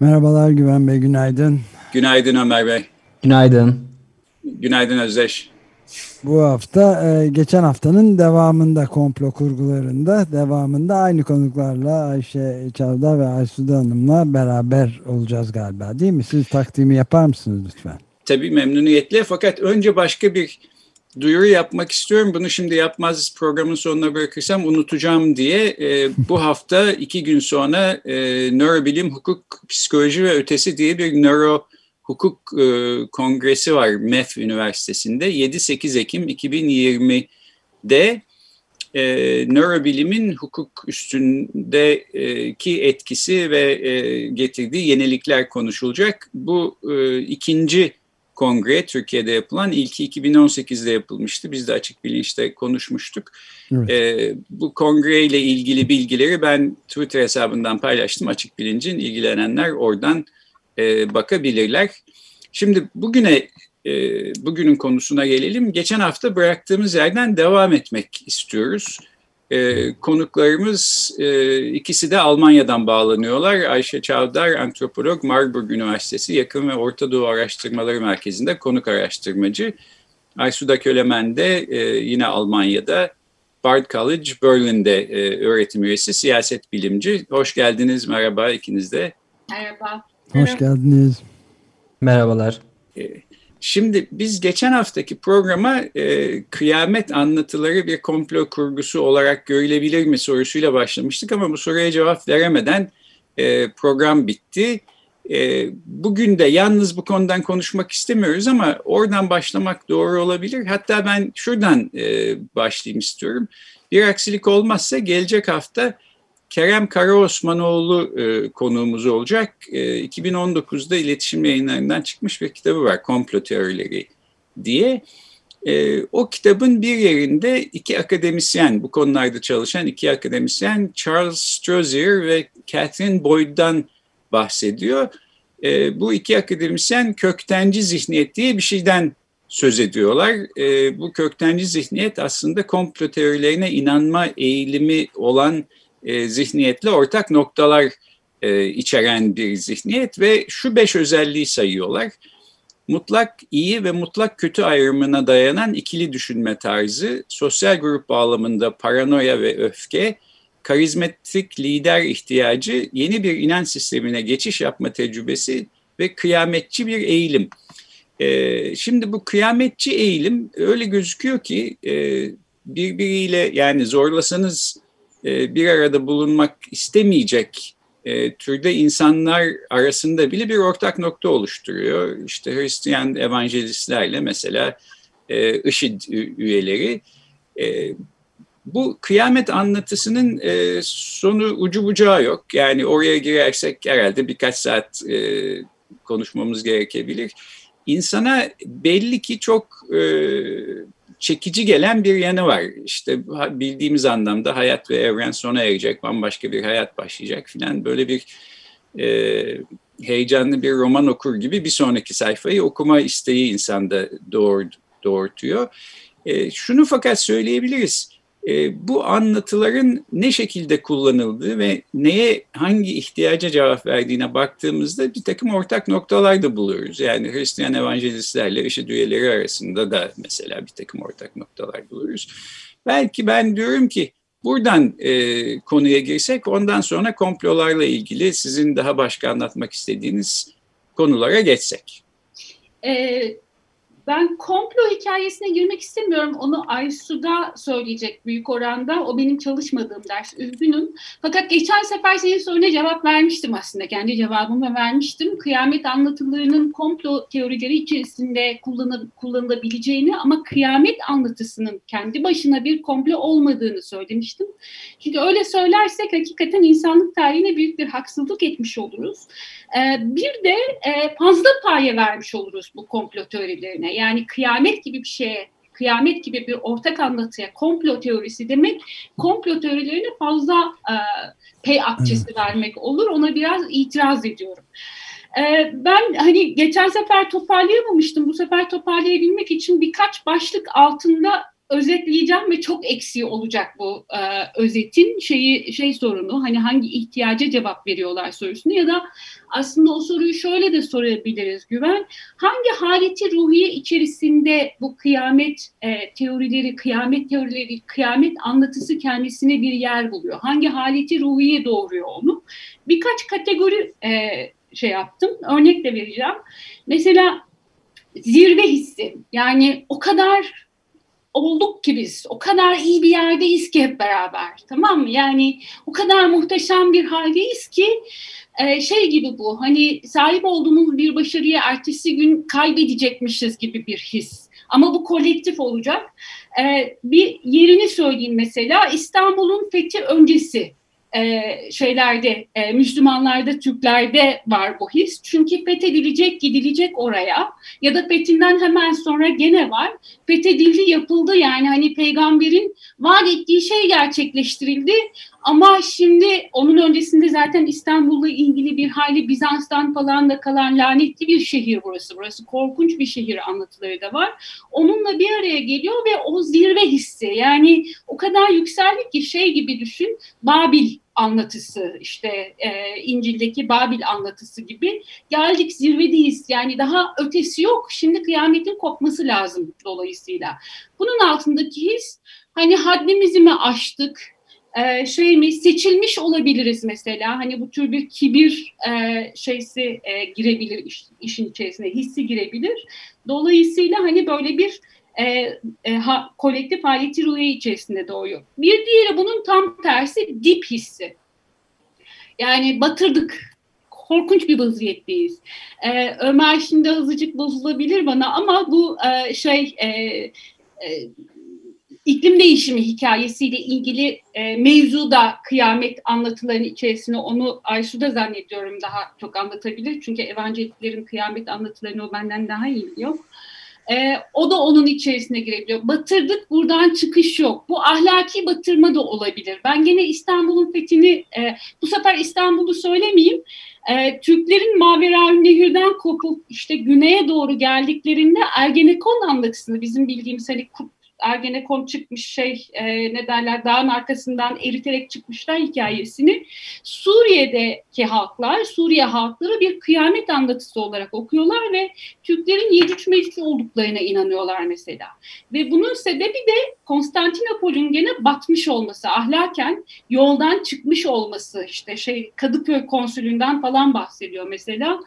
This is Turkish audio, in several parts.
Merhabalar Güven Bey, günaydın. Günaydın Ömer Bey. Günaydın. Günaydın Özdeş. Bu hafta e, geçen haftanın devamında komplo kurgularında devamında aynı konuklarla Ayşe Çavdar ve Aysuda Hanım'la beraber olacağız galiba değil mi? Siz takdimi yapar mısınız lütfen? Tabii memnuniyetle fakat önce başka bir duyuru yapmak istiyorum. Bunu şimdi yapmaz programın sonuna bırakırsam unutacağım diye e, bu hafta iki gün sonra e, nörobilim, hukuk, psikoloji ve ötesi diye bir nöro hukuk e, kongresi var MEF Üniversitesi'nde 7-8 Ekim 2020'de e, nörobilimin hukuk üstündeki etkisi ve e, getirdiği yenilikler konuşulacak. Bu e, ikinci kongre Türkiye'de yapılan ilki 2018'de yapılmıştı. Biz de açık bilinçte konuşmuştuk. Evet. E, bu kongre ile ilgili bilgileri ben Twitter hesabından paylaştım. Açık bilincin ilgilenenler oradan e, bakabilirler. Şimdi bugüne e, bugünün konusuna gelelim. Geçen hafta bıraktığımız yerden devam etmek istiyoruz. E, konuklarımız e, ikisi de Almanya'dan bağlanıyorlar. Ayşe Çavdar, antropolog, Marburg Üniversitesi Yakın ve Orta Doğu Araştırmaları Merkezi'nde konuk araştırmacı. Aysuda Kölemen de e, yine Almanya'da Bard College Berlin'de e, öğretim üyesi, siyaset bilimci. Hoş geldiniz, merhaba ikiniz de. Merhaba. Hoş geldiniz. Merhabalar. E, Şimdi biz geçen haftaki programa e, kıyamet anlatıları bir komplo kurgusu olarak görülebilir mi sorusuyla başlamıştık ama bu soruya cevap veremeden e, program bitti. E, bugün de yalnız bu konudan konuşmak istemiyoruz ama oradan başlamak doğru olabilir. Hatta ben şuradan e, başlayayım istiyorum. Bir aksilik olmazsa gelecek hafta Kerem Karaosmanoğlu e, konuğumuz olacak. E, 2019'da iletişim yayınlarından çıkmış bir kitabı var, Komplo Teorileri diye. E, o kitabın bir yerinde iki akademisyen, bu konularda çalışan iki akademisyen Charles Strozier ve Catherine Boyd'dan bahsediyor. E, bu iki akademisyen köktenci zihniyet diye bir şeyden söz ediyorlar. E, bu köktenci zihniyet aslında komplo teorilerine inanma eğilimi olan e, zihniyetle ortak noktalar e, içeren bir zihniyet ve şu beş özelliği sayıyorlar. Mutlak iyi ve mutlak kötü ayrımına dayanan ikili düşünme tarzı, sosyal grup bağlamında paranoya ve öfke, karizmatik lider ihtiyacı, yeni bir inanç sistemine geçiş yapma tecrübesi ve kıyametçi bir eğilim. E, şimdi bu kıyametçi eğilim öyle gözüküyor ki e, birbiriyle yani zorlasanız bir arada bulunmak istemeyecek e, türde insanlar arasında bile bir ortak nokta oluşturuyor. İşte Hristiyan evangelistlerle mesela e, IŞİD üyeleri. bu kıyamet anlatısının sonu ucu bucağı yok. Yani oraya girersek herhalde birkaç saat konuşmamız gerekebilir. İnsana belli ki çok çekici gelen bir yanı var. İşte bildiğimiz anlamda hayat ve evren sona erecek, bambaşka bir hayat başlayacak filan böyle bir e, heyecanlı bir roman okur gibi bir sonraki sayfayı okuma isteği insanda doğur, doğurtuyor. E, şunu fakat söyleyebiliriz e, bu anlatıların ne şekilde kullanıldığı ve neye hangi ihtiyaca cevap verdiğine baktığımızda bir takım ortak noktalar da buluyoruz. Yani Hristiyan evangelistlerle IŞİD üyeleri arasında da mesela bir takım ortak noktalar buluyoruz. Belki ben diyorum ki buradan e, konuya girsek ondan sonra komplolarla ilgili sizin daha başka anlatmak istediğiniz konulara geçsek. Ee, Ben komplo hikayesine girmek istemiyorum. Onu Aysu'da söyleyecek büyük oranda. O benim çalışmadığım ders. Üzgünüm. Fakat geçen sefer senin soruna cevap vermiştim aslında. Kendi cevabımı vermiştim. Kıyamet anlatılarının komplo teorileri içerisinde kullanılabileceğini ama kıyamet anlatısının kendi başına bir komplo olmadığını söylemiştim. Çünkü öyle söylersek hakikaten insanlık tarihine büyük bir haksızlık etmiş oluruz. Ee, bir de e, fazla paye vermiş oluruz bu komplo teorilerine. Yani kıyamet gibi bir şeye kıyamet gibi bir ortak anlatıya komplo teorisi demek komplo teorilerine fazla e, pay akçesi vermek olur. Ona biraz itiraz ediyorum. E, ben hani geçen sefer toparlayamamıştım. Bu sefer toparlayabilmek için birkaç başlık altında özetleyeceğim ve çok eksiği olacak bu e, özetin şeyi şey sorunu hani hangi ihtiyaca cevap veriyorlar sorusunu ya da aslında o soruyu şöyle de sorabiliriz Güven. Hangi haleti ruhiye içerisinde bu kıyamet e, teorileri kıyamet teorileri kıyamet anlatısı kendisine bir yer buluyor? Hangi haleti ruhiye doğuruyor onu? Birkaç kategori e, şey yaptım örnek de vereceğim. Mesela zirve hissi yani o kadar olduk ki biz. O kadar iyi bir yerdeyiz ki hep beraber. Tamam mı? Yani o kadar muhteşem bir haldeyiz ki e, şey gibi bu. Hani sahip olduğumuz bir başarıyı ertesi gün kaybedecekmişiz gibi bir his. Ama bu kolektif olacak. E, bir yerini söyleyeyim mesela. İstanbul'un fethi öncesi e, şeylerde, e, Müslümanlarda, Türklerde var bu his. Çünkü fethedilecek, gidilecek oraya ya da fethinden hemen sonra gene var. Fethedildi, yapıldı yani hani peygamberin vaat ettiği şey gerçekleştirildi. Ama şimdi onun öncesinde zaten İstanbul'la ilgili bir hali Bizans'tan falan da kalan lanetli bir şehir burası. Burası korkunç bir şehir anlatıları da var. Onunla bir araya geliyor ve o zirve hissi yani o kadar yükseldik ki şey gibi düşün Babil anlatısı işte e, İncil'deki Babil anlatısı gibi geldik zirvedeyiz yani daha ötesi yok şimdi kıyametin kopması lazım dolayısıyla. Bunun altındaki his hani haddimizi mi aştık e, şey mi seçilmiş olabiliriz mesela hani bu tür bir kibir e, şeysi e, girebilir iş, işin içerisine hissi girebilir. Dolayısıyla hani böyle bir e, e, ha, kolektif aleti ruhiye içerisinde doğuyor. Bir diğeri bunun tam tersi dip hissi. Yani batırdık. Korkunç bir vaziyetteyiz. E, Ömer şimdi hızlıcık bozulabilir bana ama bu e, şey e, e, iklim değişimi hikayesiyle ilgili e, mevzu da kıyamet anlatılarının içerisine onu Ayşu da zannediyorum daha çok anlatabilir. Çünkü evangeliklerin kıyamet anlatılarını o benden daha iyi biliyor. E, o da onun içerisine girebiliyor. Batırdık buradan çıkış yok. Bu ahlaki batırma da olabilir. Ben gene İstanbul'un fethini e, bu sefer İstanbul'u söylemeyeyim. E, Türklerin Maveravi Nehir'den kopup işte güneye doğru geldiklerinde Ergenekon anlatısını bizim bildiğimiz hani Ergenekon çıkmış şey e, ne derler dağın arkasından eriterek çıkmışlar hikayesini. Suriye'deki halklar, Suriye halkları bir kıyamet anlatısı olarak okuyorlar ve Türklerin Yecüc Mecüc olduklarına inanıyorlar mesela. Ve bunun sebebi de Konstantinopol'ün gene batmış olması, ahlaken yoldan çıkmış olması. İşte şey Kadıköy konsülünden falan bahsediyor mesela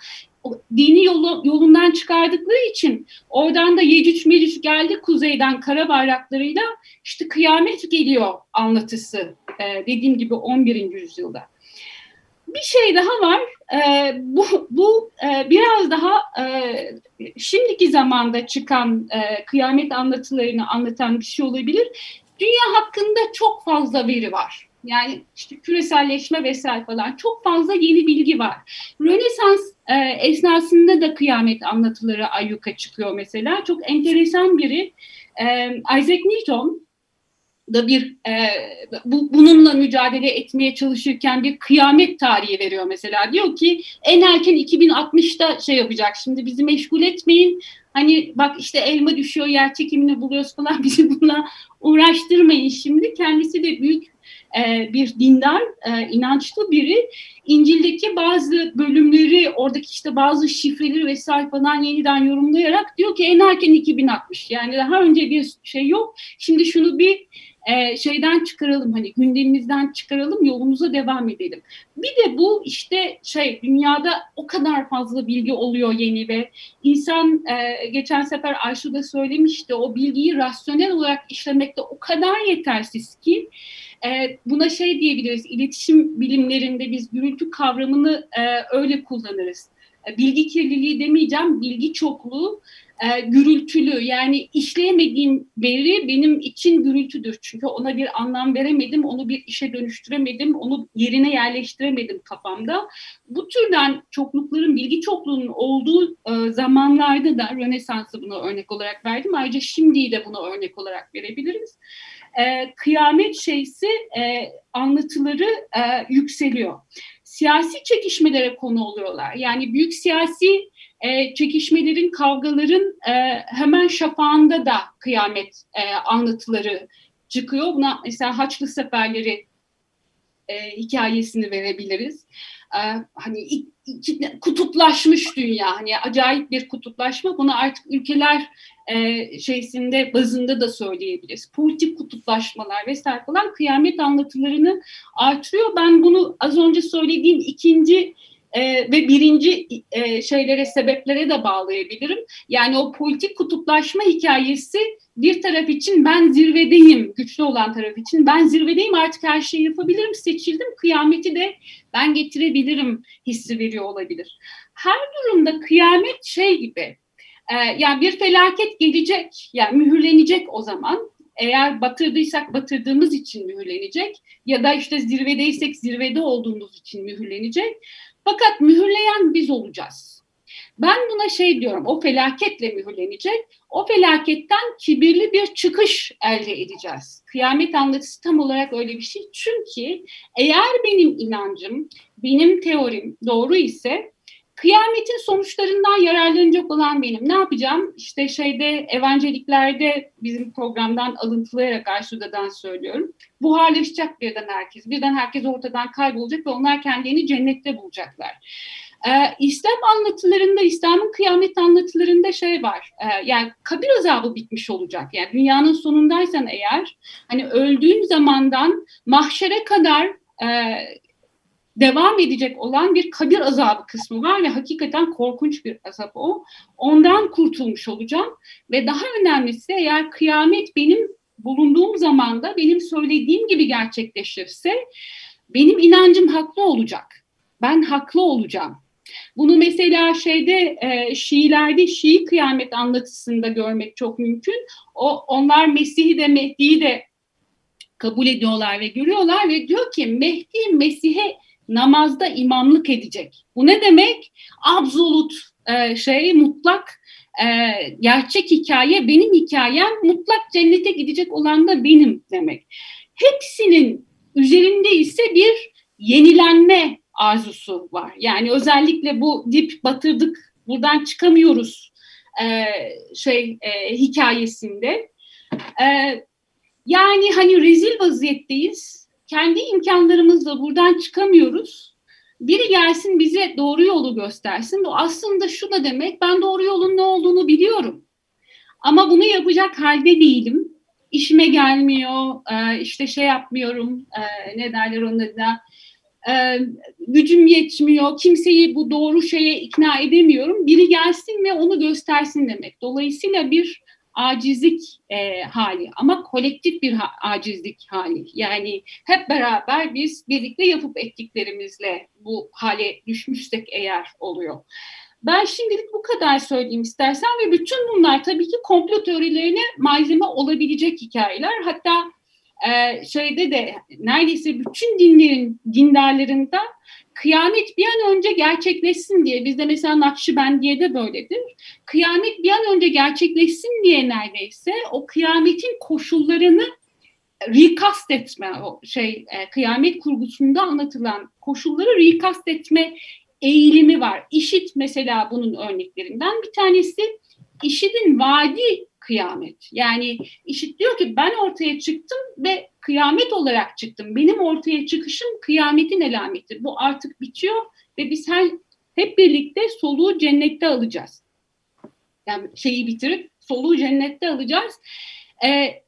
dini yolu, yolundan çıkardıkları için oradan da Yecüc Mecüc geldi kuzeyden kara bayraklarıyla işte kıyamet geliyor anlatısı e, dediğim gibi 11. yüzyılda. Bir şey daha var. E, bu bu e, biraz daha e, şimdiki zamanda çıkan e, kıyamet anlatılarını anlatan bir şey olabilir. Dünya hakkında çok fazla veri var. Yani işte küreselleşme vesaire falan çok fazla yeni bilgi var. Rönesans e, esnasında da kıyamet anlatıları ayyuka çıkıyor mesela. Çok enteresan biri e, Isaac Newton da bir e, bu, bununla mücadele etmeye çalışırken bir kıyamet tarihi veriyor mesela. Diyor ki en erken 2060'da şey yapacak. Şimdi bizi meşgul etmeyin. Hani bak işte elma düşüyor yer çekimini buluyoruz falan bizi bununla uğraştırmayın şimdi. Kendisi de büyük e, bir dindar, e, inançlı biri İncil'deki bazı bölümleri, oradaki işte bazı şifreleri vesaire falan yeniden yorumlayarak diyor ki en erken 2060. Yani daha önce bir şey yok. Şimdi şunu bir e, şeyden çıkaralım hani gündemimizden çıkaralım yolumuza devam edelim. Bir de bu işte şey dünyada o kadar fazla bilgi oluyor yeni ve insan geçen sefer Ayşu da söylemişti o bilgiyi rasyonel olarak işlemekte o kadar yetersiz ki e, buna şey diyebiliriz iletişim bilimlerinde biz gürültü kavramını e, öyle kullanırız. E, bilgi kirliliği demeyeceğim bilgi çokluğu e, gürültülü yani işleyemediğim veri benim için gürültüdür. Çünkü ona bir anlam veremedim, onu bir işe dönüştüremedim, onu yerine yerleştiremedim kafamda. Bu türden çoklukların, bilgi çokluğunun olduğu e, zamanlarda da Rönesans'ı buna örnek olarak verdim. Ayrıca şimdiyi de buna örnek olarak verebiliriz. E, kıyamet şeysi e, anlatıları e, yükseliyor. Siyasi çekişmelere konu oluyorlar. Yani büyük siyasi e, çekişmelerin, kavgaların e, hemen şafağında da kıyamet e, anlatıları çıkıyor. Buna mesela Haçlı Seferleri e, hikayesini verebiliriz. E, hani kutuplaşmış dünya, hani acayip bir kutuplaşma. Bunu artık ülkeler e, şeysinde bazında da söyleyebiliriz. Politik kutuplaşmalar vesaire falan kıyamet anlatılarını artırıyor. Ben bunu az önce söylediğim ikinci e, ve birinci e, şeylere, sebeplere de bağlayabilirim. Yani o politik kutuplaşma hikayesi bir taraf için ben zirvedeyim, güçlü olan taraf için ben zirvedeyim artık her şeyi yapabilirim, seçildim, kıyameti de ben getirebilirim hissi veriyor olabilir. Her durumda kıyamet şey gibi, e, yani bir felaket gelecek, yani mühürlenecek o zaman eğer batırdıysak batırdığımız için mühürlenecek ya da işte zirvedeysek zirvede olduğumuz için mühürlenecek. Fakat mühürleyen biz olacağız. Ben buna şey diyorum, o felaketle mühürlenecek, o felaketten kibirli bir çıkış elde edeceğiz. Kıyamet anlatısı tam olarak öyle bir şey. Çünkü eğer benim inancım, benim teorim doğru ise kıyametin sonuçlarından yararlanacak olan benim. Ne yapacağım? İşte şeyde evanceliklerde bizim programdan alıntılayarak Ayşuda'dan söylüyorum. Buharlaşacak birden herkes. Birden herkes ortadan kaybolacak ve onlar kendilerini cennette bulacaklar. Ee, İslam anlatılarında, İslam'ın kıyamet anlatılarında şey var. E, yani kabir azabı bitmiş olacak. Yani dünyanın sonundaysan eğer, hani öldüğün zamandan mahşere kadar e, devam edecek olan bir kabir azabı kısmı var ve hakikaten korkunç bir azap o. Ondan kurtulmuş olacağım ve daha önemlisi eğer kıyamet benim bulunduğum zamanda benim söylediğim gibi gerçekleşirse benim inancım haklı olacak. Ben haklı olacağım. Bunu mesela şeyde e, Şiilerde Şii kıyamet anlatısında görmek çok mümkün. O onlar Mesih'i de Mehdi'yi de kabul ediyorlar ve görüyorlar ve diyor ki Mehdi Mesih'e namazda imamlık edecek. Bu ne demek? Absolut e, şey mutlak e, gerçek hikaye benim hikayem mutlak cennete gidecek olan da benim demek. Hepsinin üzerinde ise bir yenilenme arzusu var. Yani özellikle bu dip batırdık buradan çıkamıyoruz e, şey e, hikayesinde. E, yani hani rezil vaziyetteyiz. Kendi imkanlarımızla buradan çıkamıyoruz. Biri gelsin bize doğru yolu göstersin. Bu aslında şu da demek ben doğru yolun ne olduğunu biliyorum. Ama bunu yapacak halde değilim. İşime gelmiyor, e, işte şey yapmıyorum, e, ne derler onun adına, e, gücüm yetmiyor, kimseyi bu doğru şeye ikna edemiyorum. Biri gelsin ve onu göstersin demek. Dolayısıyla bir acizlik e, hali ama kolektif bir ha, acizlik hali. Yani hep beraber biz birlikte yapıp ettiklerimizle bu hale düşmüşsek eğer oluyor. Ben şimdilik bu kadar söyleyeyim istersen ve bütün bunlar tabii ki komplo teorilerine malzeme olabilecek hikayeler. Hatta e, şeyde de neredeyse bütün dinlerin dindarlarında kıyamet bir an önce gerçekleşsin diye bizde mesela Nakşibendiye de böyledir. Kıyamet bir an önce gerçekleşsin diye neredeyse o kıyametin koşullarını rikast etme o şey e, kıyamet kurgusunda anlatılan koşulları rikast etme eğilimi var. İşit mesela bunun örneklerinden bir tanesi. İşit'in vadi kıyamet. Yani işit diyor ki ben ortaya çıktım ve kıyamet olarak çıktım. Benim ortaya çıkışım kıyametin alametidir. Bu artık bitiyor ve biz her, hep birlikte soluğu cennette alacağız. Yani şeyi bitirip soluğu cennette alacağız. Ee,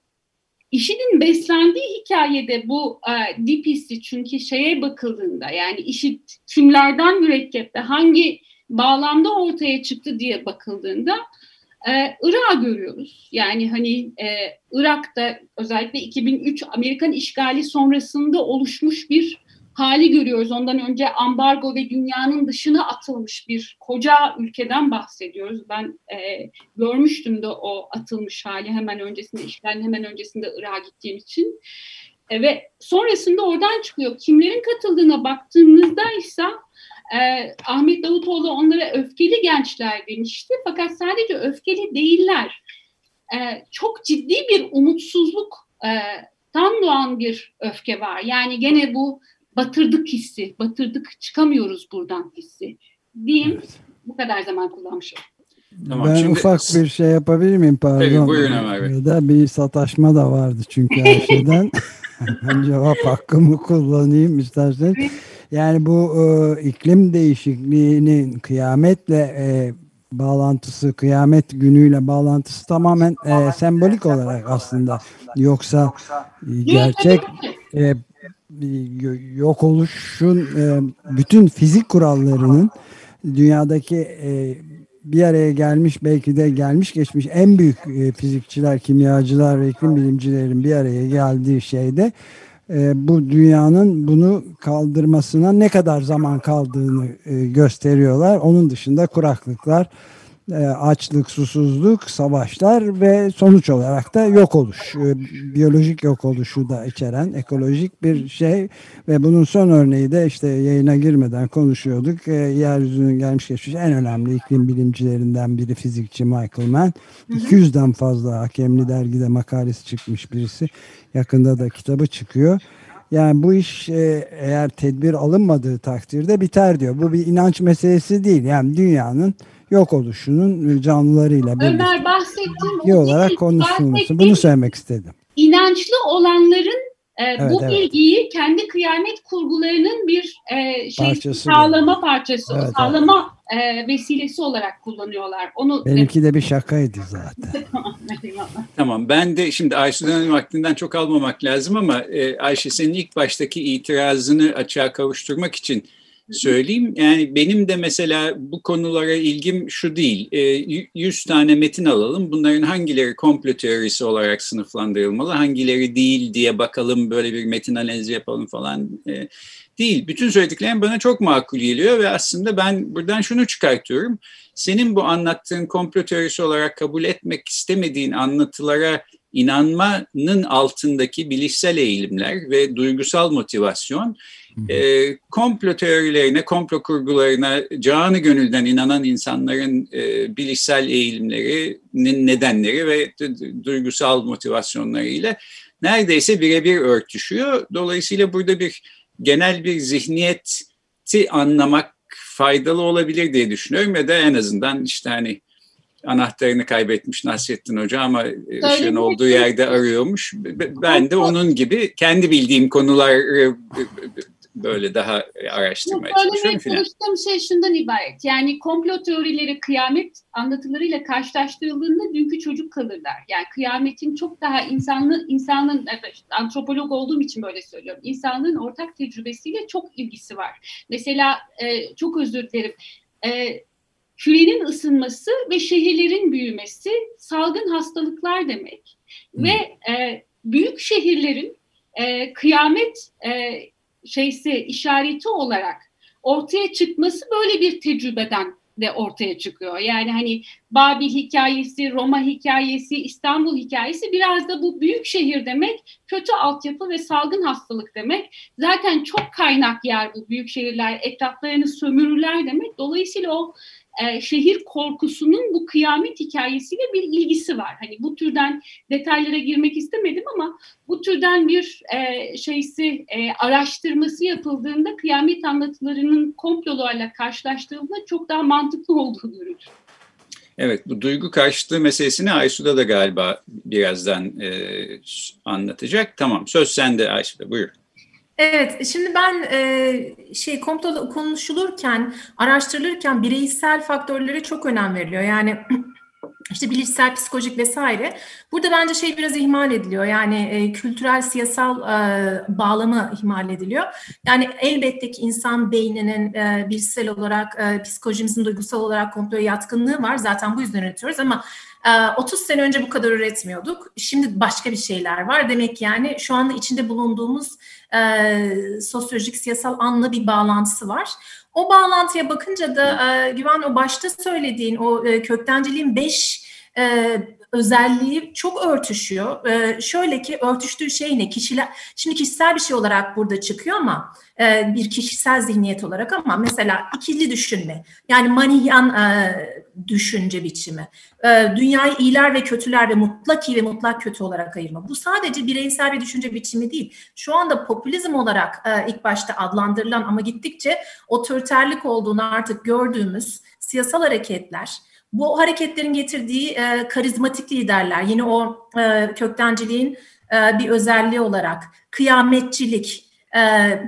IŞİD'in beslendiği hikayede bu e, DPC çünkü şeye bakıldığında yani IŞİD kimlerden mürekkepte hangi bağlamda ortaya çıktı diye bakıldığında e, Irak'ı görüyoruz. Yani hani e, Irak'ta özellikle 2003 Amerikan işgali sonrasında oluşmuş bir hali görüyoruz. Ondan önce ambargo ve dünyanın dışına atılmış bir koca ülkeden bahsediyoruz. Ben e, görmüştüm de o atılmış hali hemen öncesinde, işgalin hemen öncesinde Irak'a gittiğim için. E, ve sonrasında oradan çıkıyor. Kimlerin katıldığına baktığımızda ise e, Ahmet Davutoğlu onlara öfkeli gençler demişti. Fakat sadece öfkeli değiller. E, çok ciddi bir umutsuzluk e, tam doğan bir öfke var. Yani gene bu batırdık hissi, batırdık çıkamıyoruz buradan hissi diyeyim. Evet. Bu kadar zaman kullanmışım. Tamam, ben şimdi... ufak bir şey yapabilir miyim? Pardon. Tabii buyurun Ömer Bey. Bir sataşma da vardı çünkü Ayşe'den. ben cevap hakkımı kullanayım isterseniz. Yani bu e, iklim değişikliğinin kıyametle e, bağlantısı, kıyamet günüyle bağlantısı tamamen e, sembolik olarak aslında. Yoksa gerçek e, yok oluşun e, bütün fizik kurallarının dünyadaki e, bir araya gelmiş belki de gelmiş geçmiş en büyük e, fizikçiler, kimyacılar ve iklim bilimcilerin bir araya geldiği şeyde e, bu dünyanın bunu kaldırmasına ne kadar zaman kaldığını e, gösteriyorlar. Onun dışında kuraklıklar, açlık, susuzluk, savaşlar ve sonuç olarak da yok oluş, e, biyolojik yok oluşu da içeren ekolojik bir şey ve bunun son örneği de işte yayına girmeden konuşuyorduk. E, yeryüzünün gelmiş geçmiş en önemli iklim bilimcilerinden biri fizikçi Michael Mann. 200'den fazla hakemli dergide makalesi çıkmış birisi. Yakında da kitabı çıkıyor. Yani bu iş eğer tedbir alınmadığı takdirde biter diyor. Bu bir inanç meselesi değil. Yani dünyanın yok oluşunun canlılarıyla birlikte Ömer bahsettiğim olarak konuşulması. Bunu söylemek istedim. İnançlı olanların e, evet, bu evet. bilgiyi kendi kıyamet kurgularının bir e, şey parçası sağlama yani. parçası, evet, sağlama evet. E, vesilesi olarak kullanıyorlar. Onu Benimki de bir şakaydı zaten. tamam, ben de şimdi Ayşe'den vaktinden çok almamak lazım ama e, Ayşe senin ilk baştaki itirazını açığa kavuşturmak için söyleyeyim. Yani benim de mesela bu konulara ilgim şu değil. E, 100 tane metin alalım. Bunların hangileri komplo teorisi olarak sınıflandırılmalı, hangileri değil diye bakalım böyle bir metin analizi yapalım falan e, değil. Bütün söylediklerim bana çok makul geliyor ve aslında ben buradan şunu çıkartıyorum. Senin bu anlattığın komplo teorisi olarak kabul etmek istemediğin anlatılara inanmanın altındaki bilişsel eğilimler ve duygusal motivasyon e, komplo teorilerine, komplo kurgularına canı gönülden inanan insanların e, bilişsel eğilimlerinin nedenleri ve duygusal motivasyonlarıyla neredeyse birebir örtüşüyor. Dolayısıyla burada bir genel bir zihniyeti anlamak faydalı olabilir diye düşünüyorum ya da en azından işte hani anahtarını kaybetmiş Nasrettin Hoca ama ışığın olduğu yerde arıyormuş. Ben de onun gibi kendi bildiğim konuları böyle daha araştırmaya çalışıyorum filan. Konuştuğum şey şundan ibaret. Yani komplo teorileri kıyamet anlatılarıyla karşılaştırıldığında dünkü çocuk kalırlar. Yani kıyametin çok daha insanlı, insanın antropolog olduğum için böyle söylüyorum. İnsanlığın ortak tecrübesiyle çok ilgisi var. Mesela e, çok özür dilerim. E, kürenin ısınması ve şehirlerin büyümesi salgın hastalıklar demek. Hmm. Ve e, büyük şehirlerin e, kıyamet e, şeysi işareti olarak ortaya çıkması böyle bir tecrübeden de ortaya çıkıyor. Yani hani Babil hikayesi, Roma hikayesi, İstanbul hikayesi biraz da bu büyük şehir demek, kötü altyapı ve salgın hastalık demek. Zaten çok kaynak yer bu büyük şehirler, etraflarını sömürürler demek. Dolayısıyla o e, şehir korkusunun bu kıyamet hikayesiyle bir ilgisi var. Hani bu türden detaylara girmek istemedim ama bu türden bir e, şeysi e, araştırması yapıldığında kıyamet anlatılarının komplolarla karşılaştırıldığında çok daha mantıklı olduğu görülür. Evet, bu duygu karşıtlığı meselesini Aysu'da da galiba birazdan e, anlatacak. Tamam, söz sende Aysu'da, buyur. Evet, şimdi ben e, şey komplo konuşulurken, araştırılırken bireysel faktörlere çok önem veriliyor. Yani işte bilişsel, psikolojik vesaire. Burada bence şey biraz ihmal ediliyor. Yani e, kültürel, siyasal e, bağlamı ihmal ediliyor. Yani elbette ki insan beyninin e, bilişsel olarak, e, psikolojimizin duygusal olarak kontrol yatkınlığı var. Zaten bu yüzden üretiyoruz ama 30 e, sene önce bu kadar üretmiyorduk. Şimdi başka bir şeyler var. Demek yani şu anda içinde bulunduğumuz e, sosyolojik, siyasal anla bir bağlantısı var. O bağlantıya bakınca da e, Güven o başta söylediğin o e, köktenciliğin beş e, özelliği çok örtüşüyor. E, şöyle ki örtüştüğü şey ne? Kişiler, şimdi kişisel bir şey olarak burada çıkıyor ama e, bir kişisel zihniyet olarak ama mesela ikili düşünme yani manihyan e, düşünce biçimi. E, dünyayı iyiler ve kötüler ve mutlak iyi ve mutlak kötü olarak ayırma. Bu sadece bireysel bir düşünce biçimi değil. Şu anda popülizm olarak e, ilk başta adlandırılan ama gittikçe otoriterlik olduğunu artık gördüğümüz siyasal hareketler, bu hareketlerin getirdiği e, karizmatik liderler, yine o e, köktenciliğin e, bir özelliği olarak kıyametçilik, e,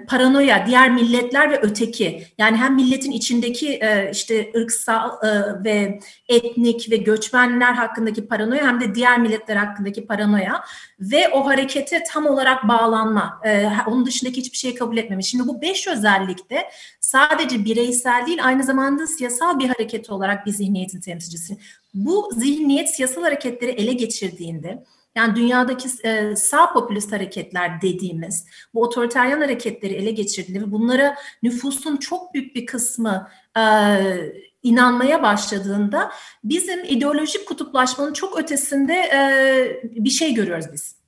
paranoya, diğer milletler ve öteki. Yani hem milletin içindeki e, işte ırksal e, ve etnik ve göçmenler hakkındaki paranoya hem de diğer milletler hakkındaki paranoya ve o harekete tam olarak bağlanma. E, onun dışındaki hiçbir şeyi kabul etmemiş. Şimdi bu beş özellikte sadece bireysel değil aynı zamanda siyasal bir hareket olarak bir zihniyetin temsilcisi. Bu zihniyet siyasal hareketleri ele geçirdiğinde yani dünyadaki e, sağ popülist hareketler dediğimiz bu otoriteryen hareketleri ele geçirdiğinde ve bunlara nüfusun çok büyük bir kısmı e, inanmaya başladığında bizim ideolojik kutuplaşmanın çok ötesinde e, bir şey görüyoruz biz.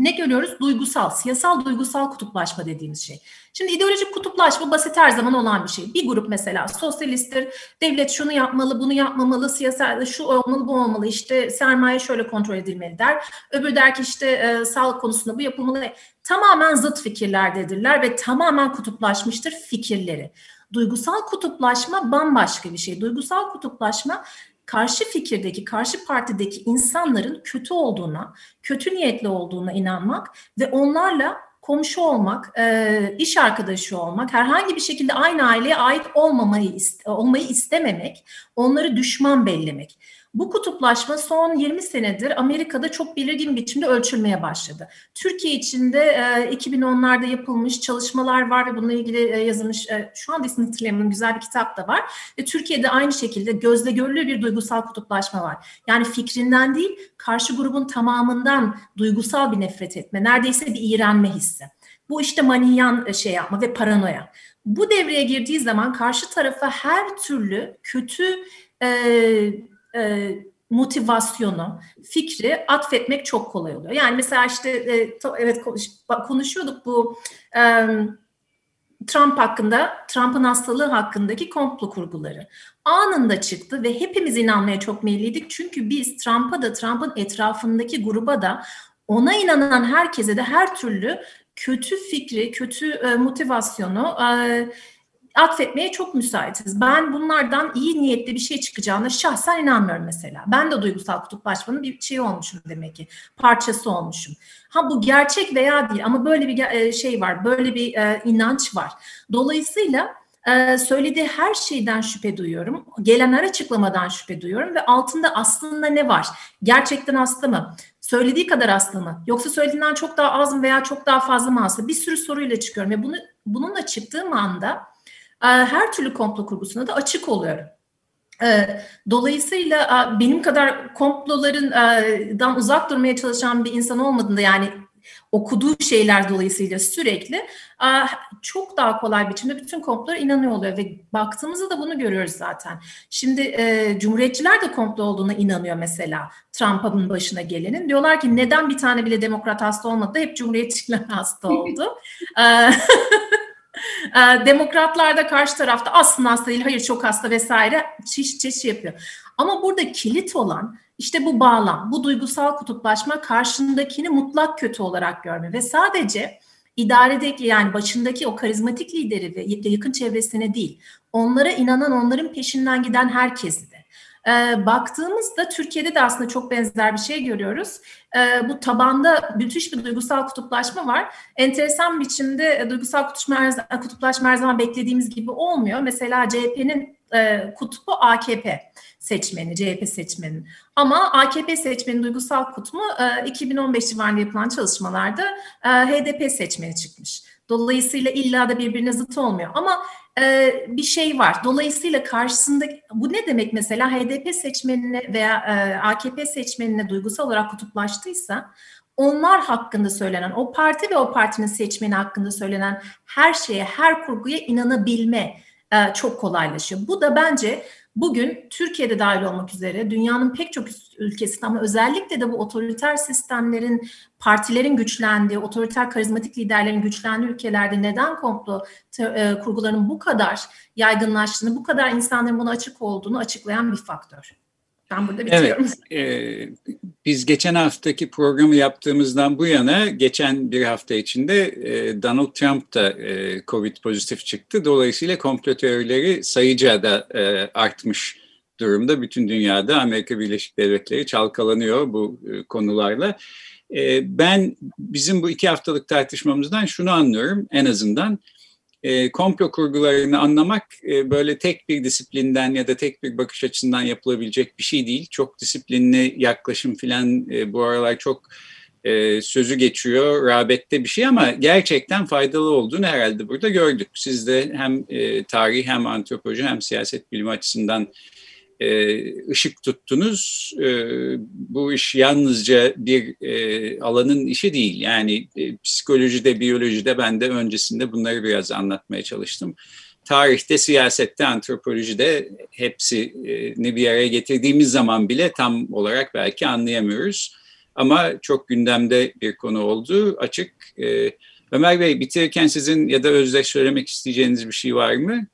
Ne görüyoruz? Duygusal, siyasal duygusal kutuplaşma dediğimiz şey. Şimdi ideolojik kutuplaşma basit her zaman olan bir şey. Bir grup mesela sosyalisttir, devlet şunu yapmalı, bunu yapmamalı, siyasal şu olmalı, bu olmalı, işte sermaye şöyle kontrol edilmeli der. Öbürü der ki işte e, sağlık konusunda bu yapılmalı. Tamamen zıt fikirlerdedirler ve tamamen kutuplaşmıştır fikirleri. Duygusal kutuplaşma bambaşka bir şey. Duygusal kutuplaşma karşı fikirdeki, karşı partideki insanların kötü olduğuna, kötü niyetli olduğuna inanmak ve onlarla komşu olmak, e, iş arkadaşı olmak, herhangi bir şekilde aynı aileye ait olmamayı olmayı istememek, onları düşman bellemek. Bu kutuplaşma son 20 senedir Amerika'da çok belirgin biçimde ölçülmeye başladı. Türkiye içinde e, 2010'larda yapılmış çalışmalar var ve bununla ilgili e, yazılmış, e, şu anda ismini hatırlayamıyorum, güzel bir kitap da var. Ve Türkiye'de aynı şekilde gözle görülür bir duygusal kutuplaşma var. Yani fikrinden değil, karşı grubun tamamından duygusal bir nefret etme, neredeyse bir iğrenme hissi. Bu işte manihyan e, şey yapma ve paranoya. Bu devreye girdiği zaman karşı tarafa her türlü kötü e, e, motivasyonu, fikri atfetmek çok kolay oluyor. Yani mesela işte e, evet konuşuyorduk bu e, Trump hakkında, Trump'ın hastalığı hakkındaki komplo kurguları. Anında çıktı ve hepimiz inanmaya çok meyilliydik. Çünkü biz Trump'a da Trump'ın etrafındaki gruba da ona inanan herkese de her türlü kötü fikri, kötü e, motivasyonu e, atfetmeye çok müsaitiz. Ben bunlardan iyi niyetli bir şey çıkacağına şahsen inanmıyorum mesela. Ben de duygusal kutuplaşmanın bir şey olmuşum demek ki. Parçası olmuşum. Ha bu gerçek veya değil ama böyle bir e, şey var. Böyle bir e, inanç var. Dolayısıyla e, söylediği her şeyden şüphe duyuyorum. Gelen her açıklamadan şüphe duyuyorum ve altında aslında ne var? Gerçekten hasta mı? Söylediği kadar hasta mı? Yoksa söylediğinden çok daha az mı veya çok daha fazla mı hasta? Bir sürü soruyla çıkıyorum ve bunu bununla çıktığım anda her türlü komplo kurgusuna da açık oluyorum. Ee, dolayısıyla benim kadar komplolarından uzak durmaya çalışan bir insan olmadığında yani okuduğu şeyler dolayısıyla sürekli çok daha kolay biçimde bütün komplolara inanıyor oluyor ve baktığımızda da bunu görüyoruz zaten. Şimdi e, Cumhuriyetçiler de komplo olduğuna inanıyor mesela Trump'ın başına gelenin. Diyorlar ki neden bir tane bile demokrat hasta olmadı hep Cumhuriyetçiler hasta oldu. Ee, demokratlar da karşı tarafta aslında hasta değil, hayır çok hasta vesaire çeşit çeşit yapıyor. Ama burada kilit olan işte bu bağlam, bu duygusal kutuplaşma karşındakini mutlak kötü olarak görme ve sadece idaredeki yani başındaki o karizmatik lideri ve yakın çevresine değil, onlara inanan, onların peşinden giden herkesi de e, baktığımızda Türkiye'de de aslında çok benzer bir şey görüyoruz. E, bu tabanda müthiş bir duygusal kutuplaşma var. Enteresan biçimde e, duygusal kutuplaşma, kutuplaşma her zaman beklediğimiz gibi olmuyor. Mesela CHP'nin e, kutbu AKP seçmeni, CHP seçmeni. Ama AKP seçmeni duygusal kutbu e, 2015 civarında yapılan çalışmalarda e, HDP seçmeni çıkmış. Dolayısıyla illa da birbirine zıt olmuyor. Ama e, bir şey var. Dolayısıyla karşısında bu ne demek mesela HDP seçmenine veya e, AKP seçmenine duygusal olarak kutuplaştıysa onlar hakkında söylenen, o parti ve o partinin seçmeni hakkında söylenen her şeye, her kurguya inanabilme e, çok kolaylaşıyor. Bu da bence bugün Türkiye'de dahil olmak üzere dünyanın pek çok ülkesinde ama özellikle de bu otoriter sistemlerin, partilerin güçlendiği, otoriter karizmatik liderlerin güçlendiği ülkelerde neden komplo e, kurgularının bu kadar yaygınlaştığını, bu kadar insanların buna açık olduğunu açıklayan bir faktör. Ben burada bitiyorum. Evet, e, biz geçen haftaki programı yaptığımızdan bu yana geçen bir hafta içinde e, Donald Trump da e, Covid pozitif çıktı. Dolayısıyla komplo teorileri sayıca da e, artmış durumda. Bütün dünyada Amerika Birleşik Devletleri çalkalanıyor bu e, konularla. E, ben bizim bu iki haftalık tartışmamızdan şunu anlıyorum en azından e, komplo kurgularını anlamak e, böyle tek bir disiplinden ya da tek bir bakış açısından yapılabilecek bir şey değil. Çok disiplinli yaklaşım filan e, bu aralar çok e, sözü geçiyor, rağbette bir şey ama gerçekten faydalı olduğunu herhalde burada gördük. Siz de hem e, tarih hem antropoloji hem siyaset bilimi açısından ışık tuttunuz. E, bu iş yalnızca bir e, alanın işi değil. Yani e, psikolojide, biyolojide ben de öncesinde bunları biraz anlatmaya çalıştım. Tarihte, siyasette, antropolojide hepsini bir araya getirdiğimiz zaman bile tam olarak belki anlayamıyoruz. Ama çok gündemde bir konu oldu açık. E, Ömer Bey bitirirken sizin ya da Özdeş söylemek isteyeceğiniz bir şey var mı?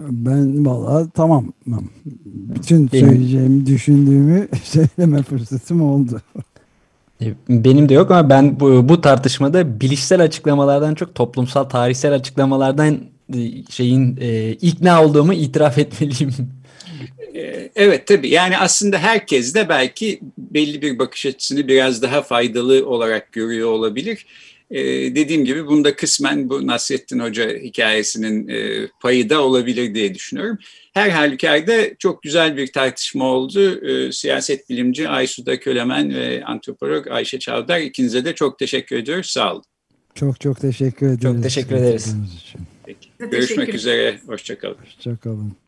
Ben valla tamam. Bütün Benim... söyleyeceğimi, düşündüğümü söyleme fırsatım oldu. E, benim de yok ama ben bu, bu tartışmada bilişsel açıklamalardan çok toplumsal tarihsel açıklamalardan e, şeyin e, ikna olduğumu itiraf etmeliyim. E, evet tabii yani aslında herkes de belki belli bir bakış açısını biraz daha faydalı olarak görüyor olabilir. E, dediğim gibi bunda kısmen bu Nasrettin Hoca hikayesinin e, payı da olabilir diye düşünüyorum. Her halükarda çok güzel bir tartışma oldu. E, siyaset bilimci Aysuda Kölemen ve antropolog Ayşe Çavdar ikinize de çok teşekkür ediyoruz. Sağ olun. Çok çok teşekkür ederiz. Çok teşekkür ederiz. Peki. Görüşmek üzere. Hoşçakalın. Hoşçakalın.